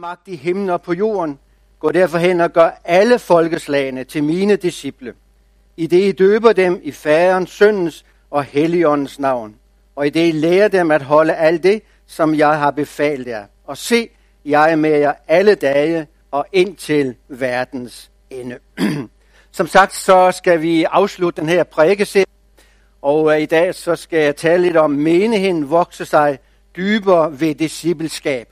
magt i himlen og på jorden. Gå derfor hen og gør alle folkeslagene til mine disciple. I det I døber dem i Faderens, Søndens og Helligåndens navn. Og i det I lærer dem at holde alt det, som jeg har befalt jer. Og se, jeg er med jer alle dage og indtil verdens ende. Som sagt, så skal vi afslutte den her prædikeserie. Og øh, i dag så skal jeg tale lidt om menigheden vokse sig dybere ved discipleskab.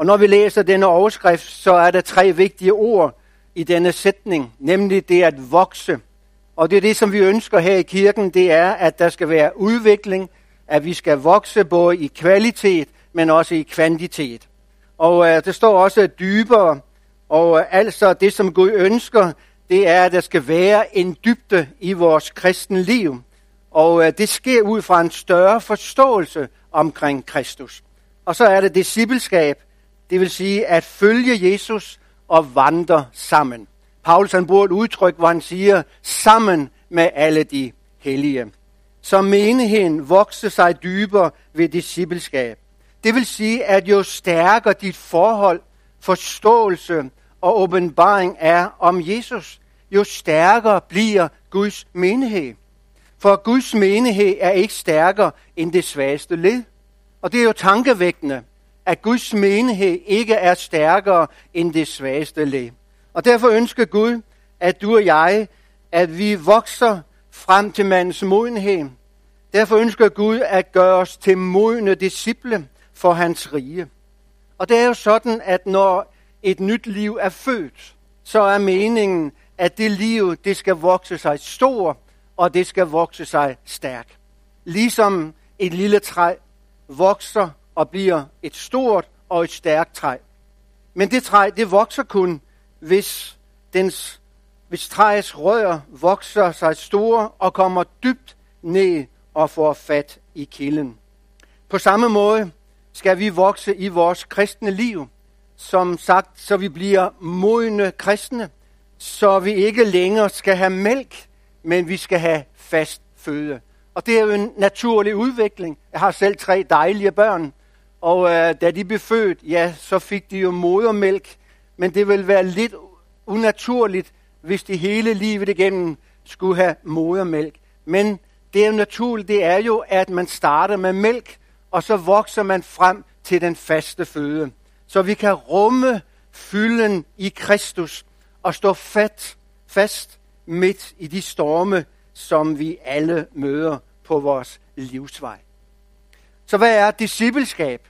Og når vi læser denne overskrift, så er der tre vigtige ord i denne sætning, nemlig det at vokse. Og det er det, som vi ønsker her i kirken, det er, at der skal være udvikling, at vi skal vokse både i kvalitet, men også i kvantitet. Og øh, det står også dybere, og øh, altså det, som Gud ønsker, det er, at der skal være en dybde i vores kristne liv. Og øh, det sker ud fra en større forståelse omkring Kristus. Og så er det discipleskab, det vil sige at følge Jesus og vandre sammen. Paulus han bruger et udtryk, hvor han siger, sammen med alle de hellige. Så menigheden vokser sig dybere ved discipleskab. Det vil sige, at jo stærkere dit forhold, forståelse og åbenbaring er om Jesus, jo stærkere bliver Guds menighed. For Guds menighed er ikke stærkere end det svageste led. Og det er jo tankevækkende, at Guds menighed ikke er stærkere end det svageste led. Og derfor ønsker Gud, at du og jeg, at vi vokser frem til mandens modenhed. Derfor ønsker Gud at gøre os til modne disciple for hans rige. Og det er jo sådan, at når et nyt liv er født, så er meningen, at det liv, det skal vokse sig stor, og det skal vokse sig stærk. Ligesom et lille træ vokser og bliver et stort og et stærkt træ. Men det træ, det vokser kun, hvis, dens, hvis træets rødder vokser sig store og kommer dybt ned og får fat i kilden. På samme måde skal vi vokse i vores kristne liv, som sagt, så vi bliver modne kristne, så vi ikke længere skal have mælk, men vi skal have fast føde. Og det er jo en naturlig udvikling. Jeg har selv tre dejlige børn, og øh, da de blev født, ja, så fik de jo modermælk, men det vil være lidt unaturligt, hvis de hele livet igennem skulle have modermælk. Men det er jo naturligt, det er jo, at man starter med mælk, og så vokser man frem til den faste føde. Så vi kan rumme fylden i Kristus og stå fat, fast midt i de storme, som vi alle møder på vores livsvej. Så hvad er discipleskab?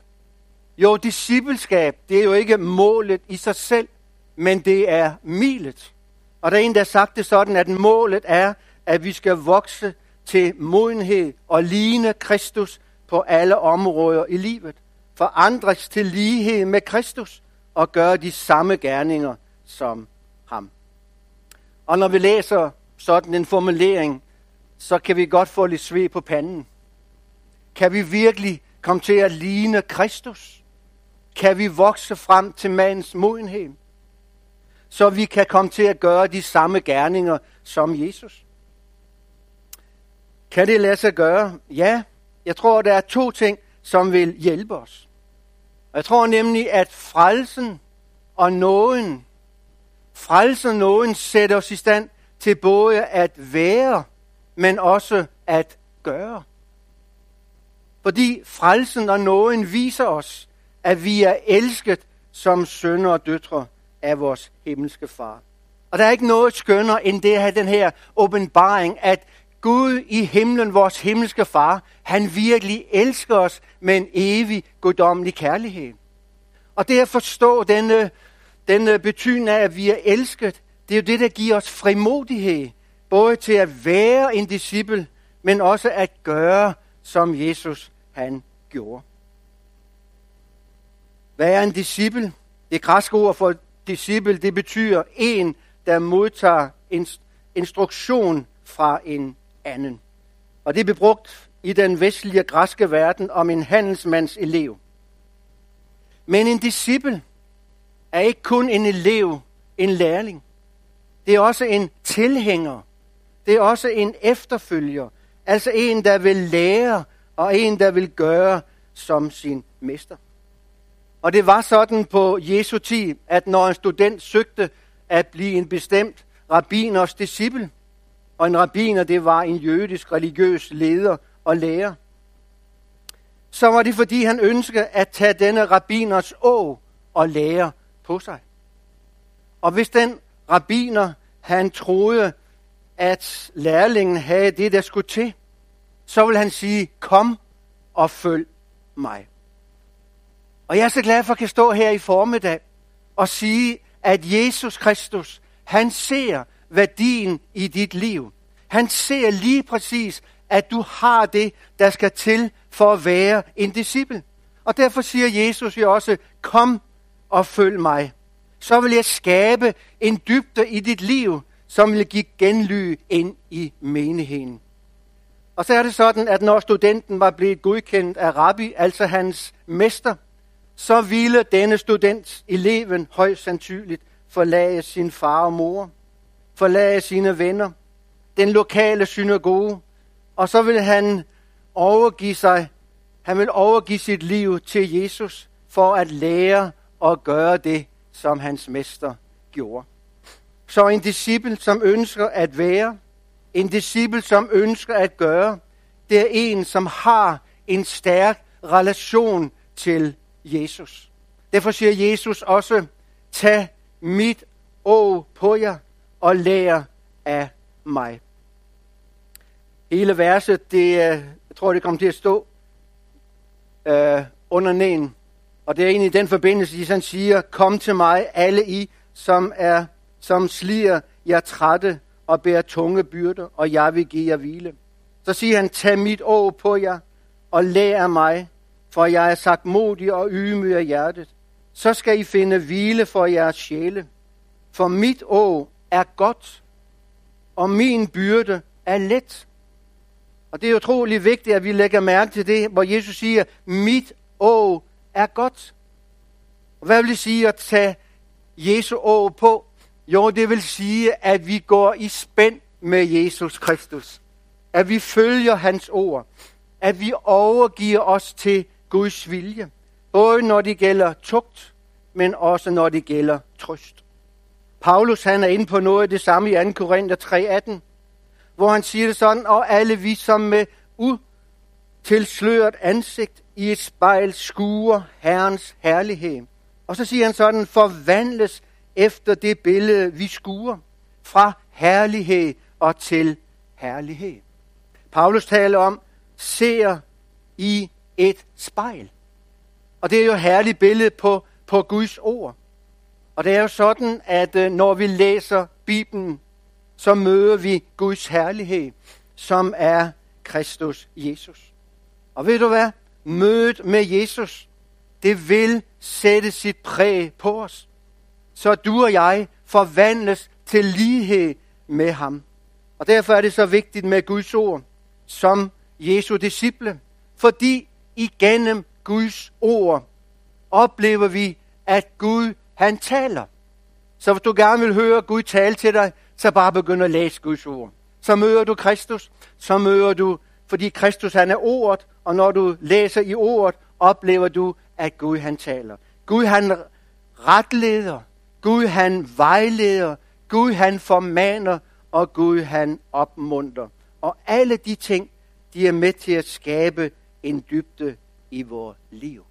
Jo, discipleskab, det er jo ikke målet i sig selv, men det er milet. Og der er en, der har sagt det sådan, at målet er, at vi skal vokse til modenhed og ligne Kristus på alle områder i livet. Forandres til lighed med Kristus og gøre de samme gerninger som ham. Og når vi læser sådan en formulering, så kan vi godt få lidt sved på panden. Kan vi virkelig komme til at ligne Kristus? Kan vi vokse frem til mandens modenhed? Så vi kan komme til at gøre de samme gerninger som Jesus? Kan det lade sig gøre? Ja, jeg tror, der er to ting, som vil hjælpe os. Og jeg tror nemlig, at frelsen og nåden, frelsen og nåden sætter os i stand til både at være, men også at gøre. Fordi frelsen og nåden viser os, at vi er elsket som sønner og døtre af vores himmelske far. Og der er ikke noget skønnere end det her, den her åbenbaring, at Gud i himlen, vores himmelske far, han virkelig elsker os med en evig guddommelig kærlighed. Og det at forstå denne, denne betydning af, at vi er elsket, det er jo det, der giver os frimodighed, både til at være en disciple, men også at gøre, som Jesus han gjorde. Hvad er en disciple? Det græske ord for disciple, det betyder en, der modtager instruktion fra en anden. Og det blev brugt i den vestlige græske verden om en handelsmands elev. Men en disciple er ikke kun en elev, en lærling. Det er også en tilhænger. Det er også en efterfølger. Altså en, der vil lære, og en, der vil gøre som sin mester. Og det var sådan på Jesu tid, at når en student søgte at blive en bestemt rabbiners disciple, og en rabbiner det var en jødisk religiøs leder og lærer, så var det fordi han ønskede at tage denne rabbiners å og lære på sig. Og hvis den rabbiner, han troede, at lærlingen havde det, der skulle til, så vil han sige, kom og følg mig. Og jeg er så glad for at kan stå her i formiddag og sige, at Jesus Kristus, han ser værdien i dit liv. Han ser lige præcis, at du har det, der skal til for at være en disciple. Og derfor siger Jesus jo også, kom og følg mig. Så vil jeg skabe en dybde i dit liv, som vil give genly ind i menigheden. Og så er det sådan, at når studenten var blevet godkendt af rabbi, altså hans mester, så ville denne student, eleven, højst sandsynligt forlade sin far og mor, forlade sine venner, den lokale synagoge, og så vil han overgive sig, han vil overgive sit liv til Jesus for at lære og gøre det, som hans mester gjorde. Så en disciple, som ønsker at være, en disciple, som ønsker at gøre, det er en, som har en stærk relation til Jesus. Derfor siger Jesus også, tag mit å på jer og lær af mig. Hele verset, det, øh, jeg tror, det kommer til at stå øh, under næen. Og det er egentlig i den forbindelse, de han siger, kom til mig, alle I, som er som sliger jer trætte og bærer tunge byrder, og jeg vil give jer hvile. Så siger han, tag mit å på jer og lær af mig, for jeg er sagt modig og ydmyg af hjertet. Så skal I finde hvile for jeres sjæle. For mit å er godt, og min byrde er let. Og det er utrolig vigtigt, at vi lægger mærke til det, hvor Jesus siger, mit å er godt. Og hvad vil det sige at tage Jesu å på? Jo, det vil sige, at vi går i spænd med Jesus Kristus. At vi følger hans ord. At vi overgiver os til Guds vilje. Både når det gælder tugt, men også når det gælder trøst. Paulus han er inde på noget af det samme i 2. Korinther 3.18, hvor han siger det sådan, og alle vi som med utilsløret ansigt i et spejl skuer Herrens herlighed. Og så siger han sådan, forvandles efter det billede, vi skuer, fra herlighed og til herlighed. Paulus taler om, ser i et spejl. Og det er jo et herligt billede på, på Guds ord. Og det er jo sådan, at øh, når vi læser Bibelen, så møder vi Guds herlighed, som er Kristus Jesus. Og ved du hvad? Mødet med Jesus, det vil sætte sit præg på os så du og jeg forvandles til lighed med ham. Og derfor er det så vigtigt med Guds ord som Jesu disciple, fordi igennem Guds ord oplever vi, at Gud han taler. Så hvis du gerne vil høre Gud tale til dig, så bare begynd at læse Guds ord. Så møder du Kristus, så møder du, fordi Kristus han er ordet, og når du læser i ordet, oplever du, at Gud han taler. Gud han retleder, Gud han vejleder, Gud han formaner, og Gud han opmunter. Og alle de ting, de er med til at skabe en dybde i vores liv.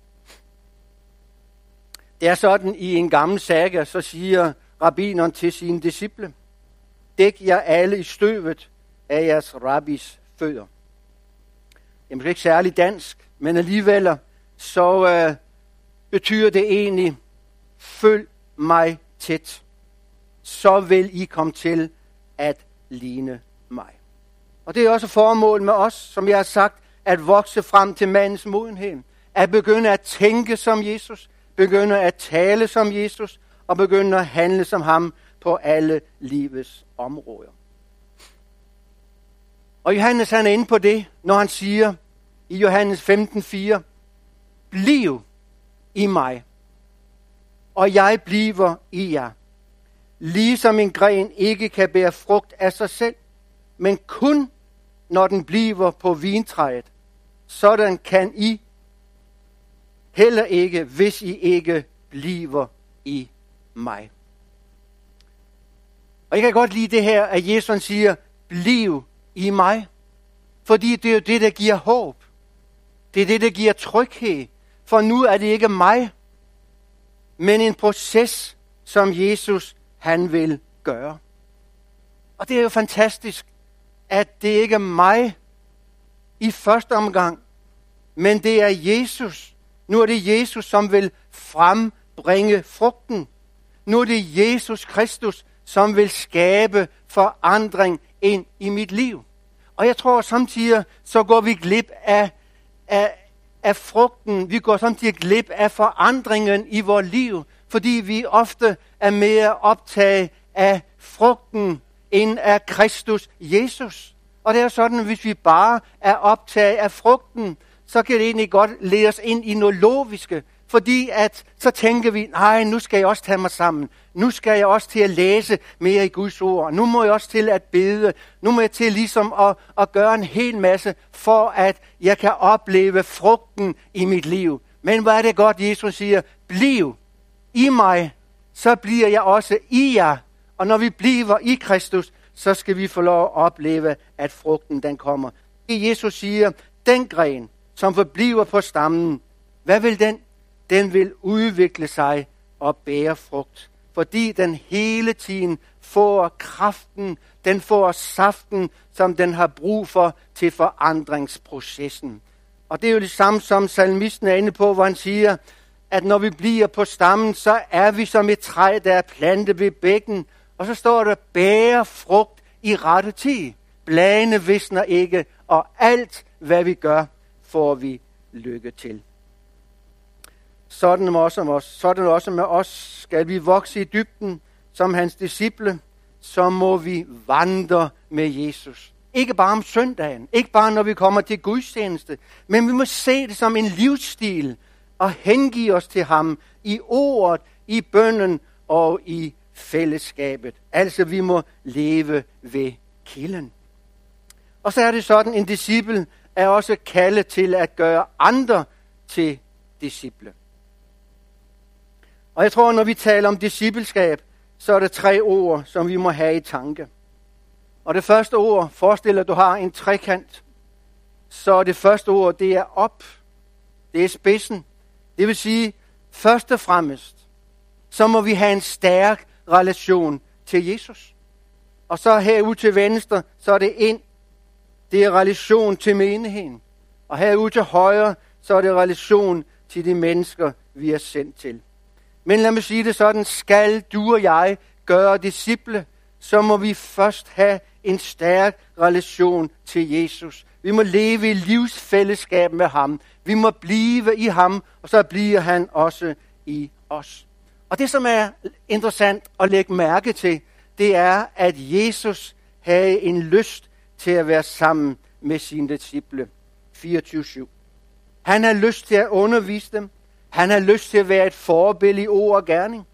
Det er sådan i en gammel saga, så siger rabbineren til sine disciple, dæk jer alle i støvet af jeres rabbis fødder. Det er måske ikke særlig dansk, men alligevel så øh, betyder det egentlig, følg mig tæt, så vil I komme til at ligne mig. Og det er også formålet med os, som jeg har sagt, at vokse frem til mandens modenhed. At begynde at tænke som Jesus, begynde at tale som Jesus, og begynde at handle som ham på alle livets områder. Og Johannes han er inde på det, når han siger i Johannes 15:4, Bliv i mig, og jeg bliver i jer. Ligesom en gren ikke kan bære frugt af sig selv, men kun når den bliver på vintræet, sådan kan I heller ikke, hvis I ikke bliver i mig. Og jeg kan godt lide det her, at Jesus siger, bliv i mig. Fordi det er jo det, der giver håb. Det er det, der giver tryghed. For nu er det ikke mig, men en proces, som Jesus han vil gøre. Og det er jo fantastisk, at det ikke er mig i første omgang, men det er Jesus. Nu er det Jesus, som vil frembringe frugten. Nu er det Jesus Kristus, som vil skabe forandring ind i mit liv. Og jeg tror samtidig, så går vi glip af, af, af frugten. Vi går samtidig glip af forandringen i vores liv, fordi vi ofte er mere optaget af frugten end af Kristus Jesus. Og det er sådan, at hvis vi bare er optaget af frugten, så kan det egentlig godt lede os ind i noget logiske. Fordi at så tænker vi, nej, nu skal jeg også tage mig sammen. Nu skal jeg også til at læse mere i Guds ord. Nu må jeg også til at bede. Nu må jeg til ligesom at, at gøre en hel masse, for at jeg kan opleve frugten i mit liv. Men hvad er det godt, Jesus siger? Bliv i mig, så bliver jeg også i jer. Og når vi bliver i Kristus, så skal vi få lov at opleve, at frugten den kommer. Jesus siger, den gren, som forbliver på stammen, hvad vil den? Den vil udvikle sig og bære frugt. Fordi den hele tiden får kraften, den får saften, som den har brug for til forandringsprocessen. Og det er jo det samme, som salmisten er inde på, hvor han siger, at når vi bliver på stammen, så er vi som et træ, der er plantet ved bækken. Og så står der, bære frugt i rette tid. Bladene visner ikke, og alt, hvad vi gør, får vi lykke til. Sådan også, med os, sådan også med os. Skal vi vokse i dybden som hans disciple, så må vi vandre med Jesus. Ikke bare om søndagen, ikke bare når vi kommer til gudstjeneste, men vi må se det som en livsstil og hengive os til ham i ordet, i bønnen og i fællesskabet. Altså vi må leve ved kilden. Og så er det sådan, en disciple er også kaldet til at gøre andre til disciple. Og jeg tror, når vi taler om discipleskab, så er der tre ord, som vi må have i tanke. Og det første ord, forestiller at du har en trekant, så det første ord, det er op. Det er spidsen. Det vil sige, først og fremmest, så må vi have en stærk relation til Jesus. Og så herude til venstre, så er det ind. Det er relation til menigheden. Og herude til højre, så er det relation til de mennesker, vi er sendt til. Men lad mig sige det sådan, skal du og jeg gøre disciple, så må vi først have en stærk relation til Jesus. Vi må leve i livsfællesskab med ham. Vi må blive i ham, og så bliver han også i os. Og det, som er interessant at lægge mærke til, det er, at Jesus havde en lyst til at være sammen med sine disciple. 24-7. Han har lyst til at undervise dem. Han har lyst til at være et forbillede i ord og gerning.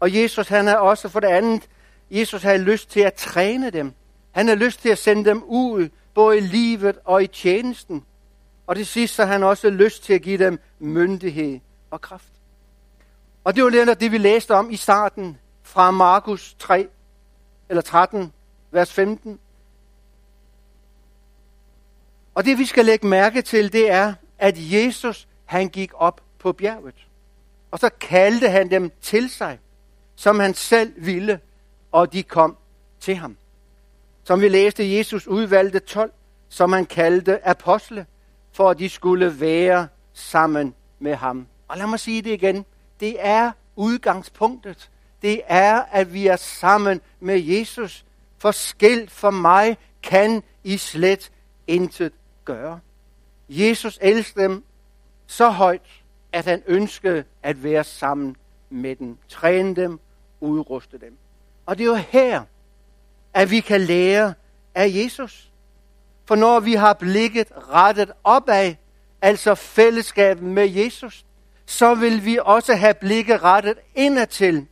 Og Jesus, han har også for det andet, Jesus har lyst til at træne dem. Han har lyst til at sende dem ud, både i livet og i tjenesten. Og det sidste har han også lyst til at give dem myndighed og kraft. Og det var lidt det, vi læste om i starten fra Markus 3, eller 13, vers 15. Og det vi skal lægge mærke til, det er, at Jesus, han gik op på bjerget. Og så kaldte han dem til sig, som han selv ville, og de kom til ham. Som vi læste, Jesus udvalgte 12, som han kaldte apostle, for at de skulle være sammen med ham. Og lad mig sige det igen. Det er udgangspunktet. Det er, at vi er sammen med Jesus. For skilt for mig kan I slet intet gøre. Jesus elsker dem så højt, at han ønskede at være sammen med dem, træne dem, udruste dem. Og det er jo her, at vi kan lære af Jesus. For når vi har blikket rettet opad, altså fællesskabet med Jesus, så vil vi også have blikket rettet indadtil.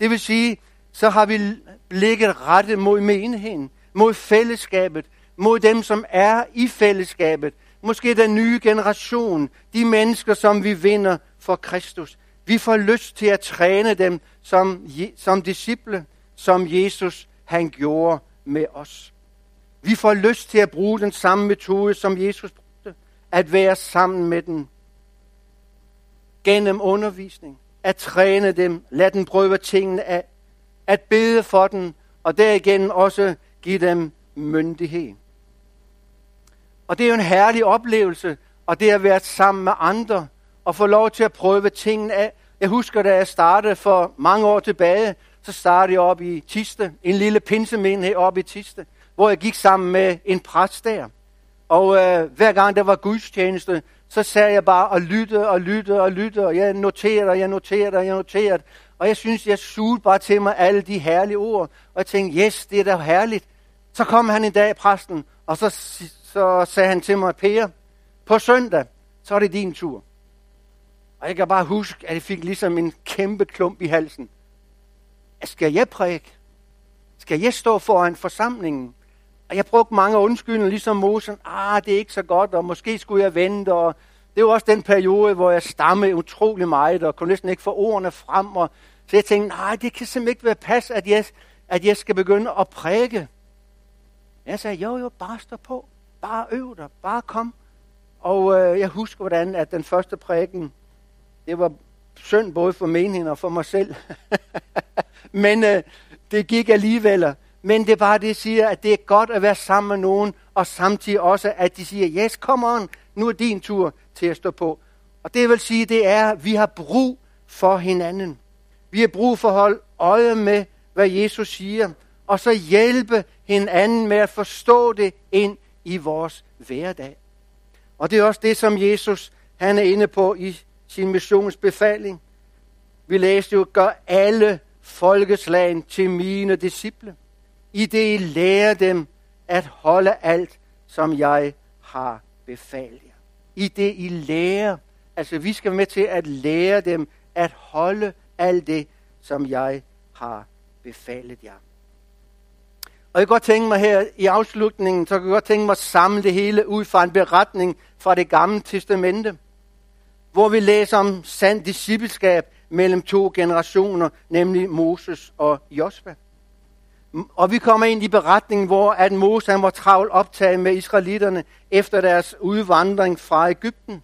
Det vil sige, så har vi blikket rettet mod menigheden, mod fællesskabet, mod dem, som er i fællesskabet, måske den nye generation, de mennesker, som vi vinder for Kristus. Vi får lyst til at træne dem som, som disciple, som Jesus han gjorde med os. Vi får lyst til at bruge den samme metode, som Jesus brugte. At være sammen med den. Gennem undervisning. At træne dem. lade dem prøve tingene af. At bede for dem. Og derigennem også give dem myndighed. Og det er jo en herlig oplevelse, og det at være sammen med andre, og få lov til at prøve tingene af. Jeg husker, da jeg startede for mange år tilbage, så startede jeg op i Tiste, en lille pinsemenighed op i Tiste, hvor jeg gik sammen med en præst der. Og øh, hver gang der var gudstjeneste, så sagde jeg bare og lyttede og lyttede og lyttede, og jeg noterede og jeg noterede og jeg noterede. Og jeg synes, jeg sugede bare til mig alle de herlige ord. Og jeg tænkte, yes, det er da herligt. Så kom han en dag, præsten, og så, så sagde han til mig, Per, på søndag, så er det din tur. Og jeg kan bare huske, at jeg fik ligesom en kæmpe klump i halsen. Skal jeg prædike? Skal jeg stå foran forsamlingen? Og jeg brugte mange undskyldninger, ligesom Moses. Ah, det er ikke så godt, og måske skulle jeg vente. Og det var også den periode, hvor jeg stammede utrolig meget, og kunne næsten ikke få ordene frem. Og så jeg tænkte, nej, det kan simpelthen ikke være pas, at jeg, at jeg skal begynde at præge. Jeg sagde, jo, jo, bare stå på. Bare øv dig. Bare kom. Og øh, jeg husker, hvordan at den første prædiken, det var synd både for menigheden og for mig selv. Men øh, det gik alligevel. Men det er bare det, jeg siger, at det er godt at være sammen med nogen, og samtidig også, at de siger, yes, come on, nu er din tur til at stå på. Og det vil sige, det er, at vi har brug for hinanden. Vi har brug for at holde øje med, hvad Jesus siger, og så hjælpe hinanden med at forstå det ind i vores hverdag. Og det er også det, som Jesus han er inde på i sin missionsbefaling. Vi læste jo, gør alle folkeslagen til mine disciple. I det I lærer dem at holde alt, som jeg har befalet jer. I det I lærer, altså vi skal med til at lære dem at holde alt det, som jeg har befalet jer. Og jeg kan godt tænke mig her i afslutningen, så kan jeg godt tænke mig at samle det hele ud fra en beretning fra det gamle testamente, hvor vi læser om sand discipleskab mellem to generationer, nemlig Moses og Josva. Og vi kommer ind i beretningen, hvor at Moses han var travlt optaget med israelitterne efter deres udvandring fra Ægypten.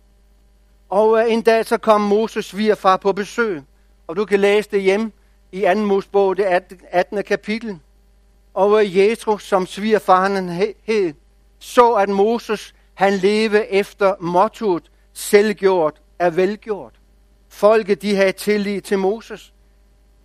Og øh, en dag så kom Moses svigerfar på besøg, og du kan læse det hjem i 2. Mosebog, det 18. kapitel. Og øh, Jethro, som han hed, så at Moses han levede efter mottoet, selvgjort er velgjort. Folket de havde tillid til Moses.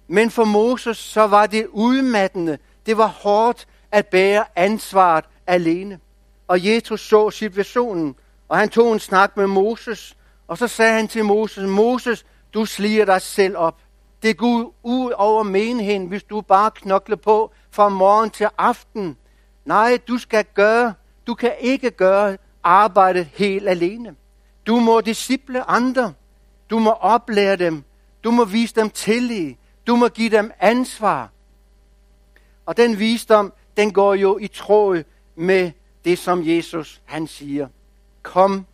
Men for Moses så var det udmattende, det var hårdt at bære ansvaret alene. Og Jesus så situationen, og han tog en snak med Moses, og så sagde han til Moses, Moses, du sliger dig selv op. Det går ud over menigheden, hvis du bare knokler på fra morgen til aften. Nej, du skal gøre, du kan ikke gøre arbejdet helt alene. Du må disciple andre. Du må oplære dem. Du må vise dem tillid. Du må give dem ansvar. Og den visdom, den går jo i tråd med det, som Jesus han siger. Kom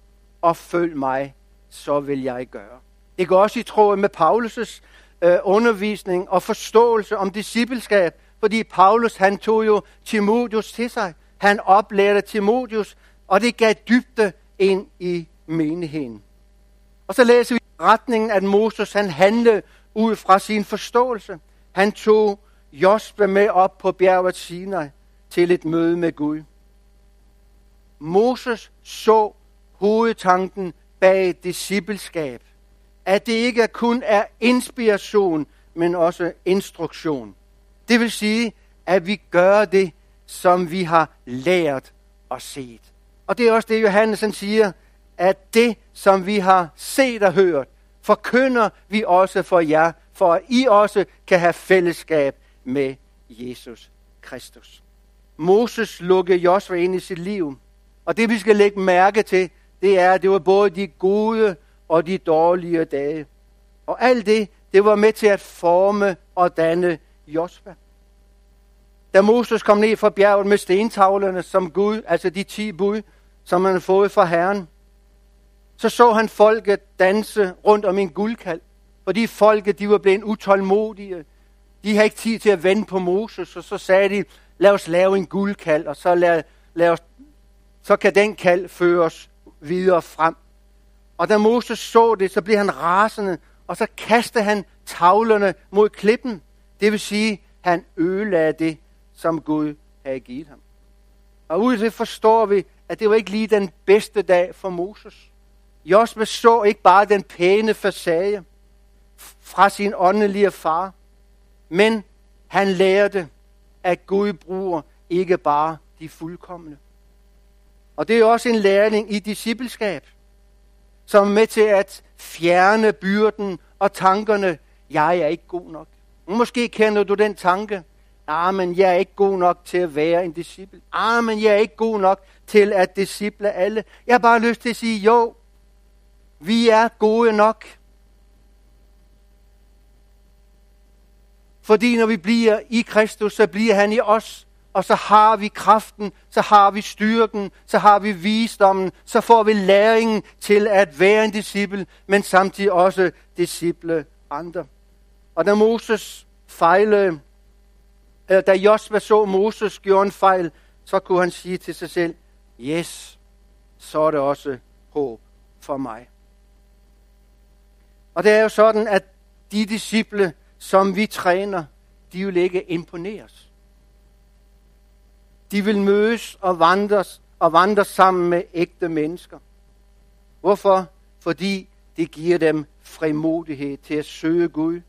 og følg mig, så vil jeg gøre. Det går også i tråd med Paulus' øh, undervisning og forståelse om discipleskab, fordi Paulus han tog jo Timotheus til sig. Han oplærte Timotheus, og det gav dybde ind i menigheden. Og så læser vi retningen, at Moses han handlede ud fra sin forståelse. Han tog Jospe med op på bjerget Sinai til et møde med Gud. Moses så hovedtanken bag discipleskab. At det ikke kun er inspiration, men også instruktion. Det vil sige, at vi gør det, som vi har lært og set. Og det er også det, Johannes siger, at det, som vi har set og hørt, forkynder vi også for jer, for at I også kan have fællesskab med Jesus Kristus. Moses lukkede Josua ind i sit liv, og det vi skal lægge mærke til, det er, at det var både de gode og de dårlige dage. Og alt det, det var med til at forme og danne Josua. Da Moses kom ned fra bjerget med stentavlerne som Gud, altså de ti bud, som han havde fået fra Herren. Så så han folket danse rundt om en guldkald, fordi folket de var blevet utålmodige. De har ikke tid til at vende på Moses, og så sagde de, lad os lave en guldkald, og så, lad, lad os, så kan den kald føres videre frem. Og da Moses så det, så blev han rasende, og så kastede han tavlerne mod klippen. Det vil sige, han ødelagde det, som Gud havde givet ham. Og ud det forstår vi, at det var ikke lige den bedste dag for Moses. Josme så ikke bare den pæne facade fra sin åndelige far, men han lærte, at Gud bruger ikke bare de fuldkommende. Og det er også en læring i discipleskab, som er med til at fjerne byrden og tankerne, jeg er ikke god nok. Måske kender du den tanke, ah, men jeg er ikke god nok til at være en disciple. Ah, men jeg er ikke god nok til at disciple alle. Jeg har bare lyst til at sige, jo, vi er gode nok. Fordi når vi bliver i Kristus, så bliver han i os. Og så har vi kraften, så har vi styrken, så har vi visdommen, så får vi læringen til at være en disciple, men samtidig også disciple andre. Og da Moses fejlede, eller øh, da Josva så Moses gjorde en fejl, så kunne han sige til sig selv, yes, så er det også håb for mig. Og det er jo sådan, at de disciple, som vi træner, de vil ikke imponeres. De vil mødes og vandre, og vandre sammen med ægte mennesker. Hvorfor? Fordi det giver dem frimodighed til at søge Gud,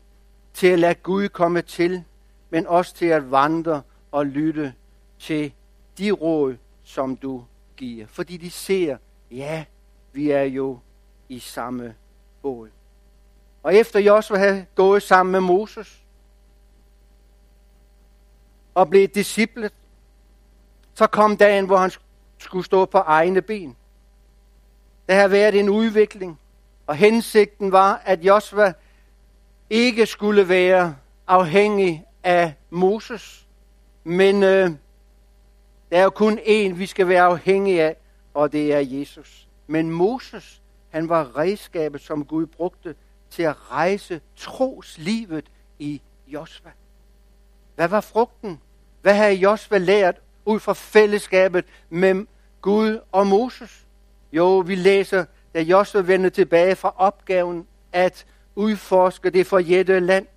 til at lade Gud komme til, men også til at vandre og lytte til de råd, som du giver. Fordi de ser, ja, vi er jo i samme båd. Og efter Josua havde gået sammen med Moses og blev disciplet, så kom dagen, hvor han skulle stå på egne ben. Der havde været en udvikling, og hensigten var, at Josua ikke skulle være afhængig af Moses, men øh, der er jo kun én, vi skal være afhængige af, og det er Jesus. Men Moses, han var redskabet, som Gud brugte til at rejse troslivet i Josva. Hvad var frugten? Hvad havde Josva lært ud fra fællesskabet med Gud og Moses? Jo, vi læser, da Josva vendte tilbage fra opgaven at udforske det forjættede land,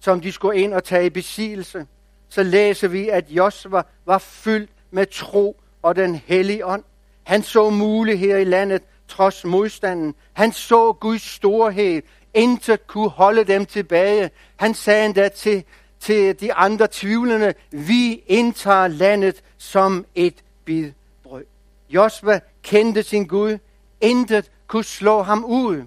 som de skulle ind og tage i besigelse, så læser vi, at Josva var fyldt med tro og den hellige ånd. Han så muligheder i landet trods modstanden. Han så Guds storhed. Intet kunne holde dem tilbage. Han sagde endda til, til de andre tvivlende, vi indtager landet som et bid brød. Josva kendte sin Gud. Intet kunne slå ham ud.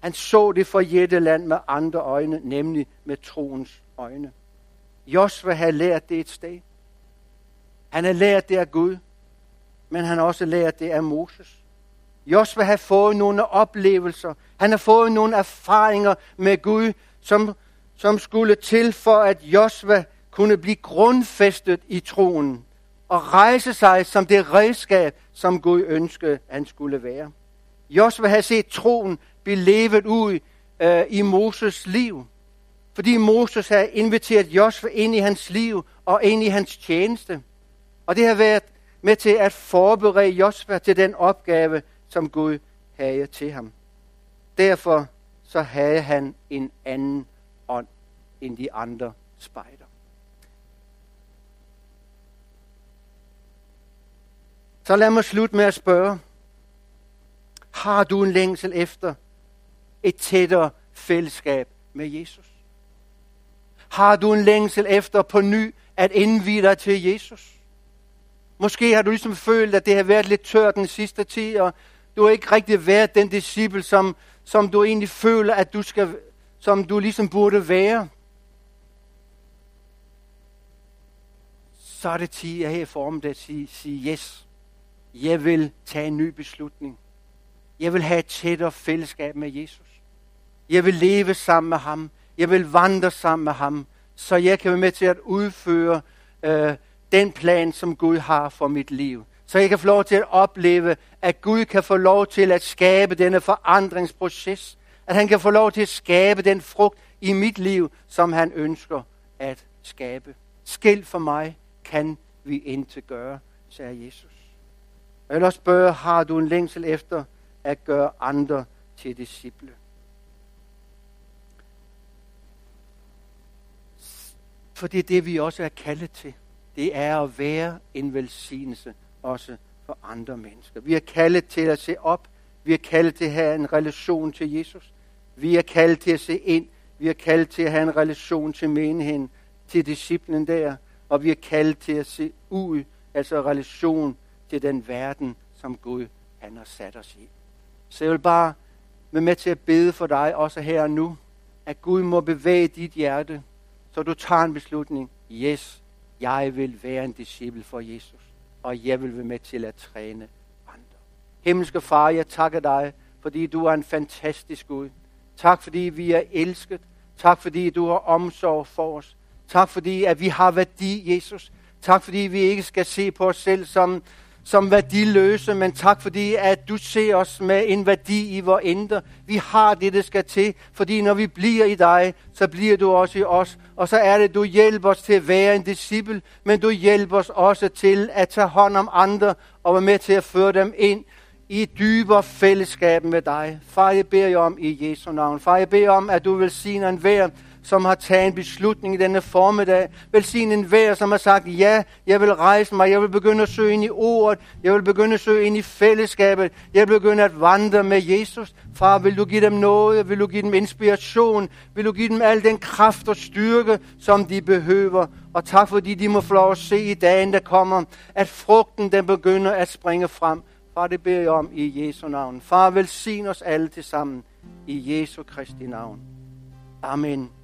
Han så det for land med andre øjne, nemlig med troens øjne. Josva havde lært det et sted. Han havde lært det af Gud, men han har også lært det af Moses. Josva har fået nogle oplevelser. Han har fået nogle erfaringer med Gud, som, som skulle til for, at Josva kunne blive grundfæstet i troen og rejse sig som det redskab, som Gud ønskede, han skulle være. Josva har set troen blive levet ud øh, i Moses liv. Fordi Moses har inviteret Josva ind i hans liv og ind i hans tjeneste. Og det har været med til at forberede Josva til den opgave, som Gud havde til ham. Derfor så havde han en anden ånd end de andre spejder. Så lad mig slutte med at spørge. Har du en længsel efter et tættere fællesskab med Jesus? Har du en længsel efter på ny at indvide dig til Jesus? Måske har du ligesom følt, at det har været lidt tørt den sidste tid, og du har ikke rigtig været den disciple, som, som du egentlig føler, at du skal, som du ligesom burde være. Så er det tid at her form at sige, sige yes. Jeg vil tage en ny beslutning. Jeg vil have et tættere fællesskab med Jesus. Jeg vil leve sammen med ham. Jeg vil vandre sammen med ham, så jeg kan være med til at udføre øh, den plan, som Gud har for mit liv Så jeg kan få lov til at opleve, at Gud kan få lov til at skabe denne forandringsproces. At han kan få lov til at skabe den frugt i mit liv, som han ønsker at skabe. Skilt for mig kan vi intet gøre, sagde Jesus. Og jeg vil også spørge, har du en længsel efter at gøre andre til disciple? For det er det, vi også er kaldet til. Det er at være en velsignelse også for andre mennesker. Vi er kaldet til at se op. Vi er kaldet til at have en relation til Jesus. Vi er kaldet til at se ind. Vi er kaldet til at have en relation til menigheden, til disciplen der. Og vi er kaldet til at se ud, altså relation til den verden, som Gud han har sat os i. Så jeg vil bare være med til at bede for dig, også her og nu, at Gud må bevæge dit hjerte, så du tager en beslutning. Yes, jeg vil være en disciple for Jesus, og jeg vil være med til at træne andre. Himmelske Far, jeg takker dig, fordi du er en fantastisk Gud. Tak fordi vi er elsket. Tak fordi du har omsorg for os. Tak fordi at vi har værdi, Jesus. Tak fordi vi ikke skal se på os selv som som værdiløse, men tak fordi, at du ser os med en værdi i vores indre. Vi har det, der skal til, fordi når vi bliver i dig, så bliver du også i os. Og så er det, du hjælper os til at være en disciple, men du hjælper os også til at tage hånd om andre og være med til at føre dem ind i dybere fællesskab med dig. Far, jeg beder jer om i Jesu navn. Far, jeg beder om, at du vil sige en hver, som har taget en beslutning i denne formiddag. Velsign en hver, som har sagt, ja, jeg vil rejse mig, jeg vil begynde at søge ind i ordet, jeg vil begynde at søge ind i fællesskabet, jeg vil begynde at vandre med Jesus. Far, vil du give dem noget, vil du give dem inspiration, vil du give dem al den kraft og styrke, som de behøver. Og tak fordi de må få lov at se i dagen, der kommer, at frugten den begynder at springe frem. Far, det beder jeg om i Jesu navn. Far, velsign os alle til sammen i Jesu Kristi navn. Amen.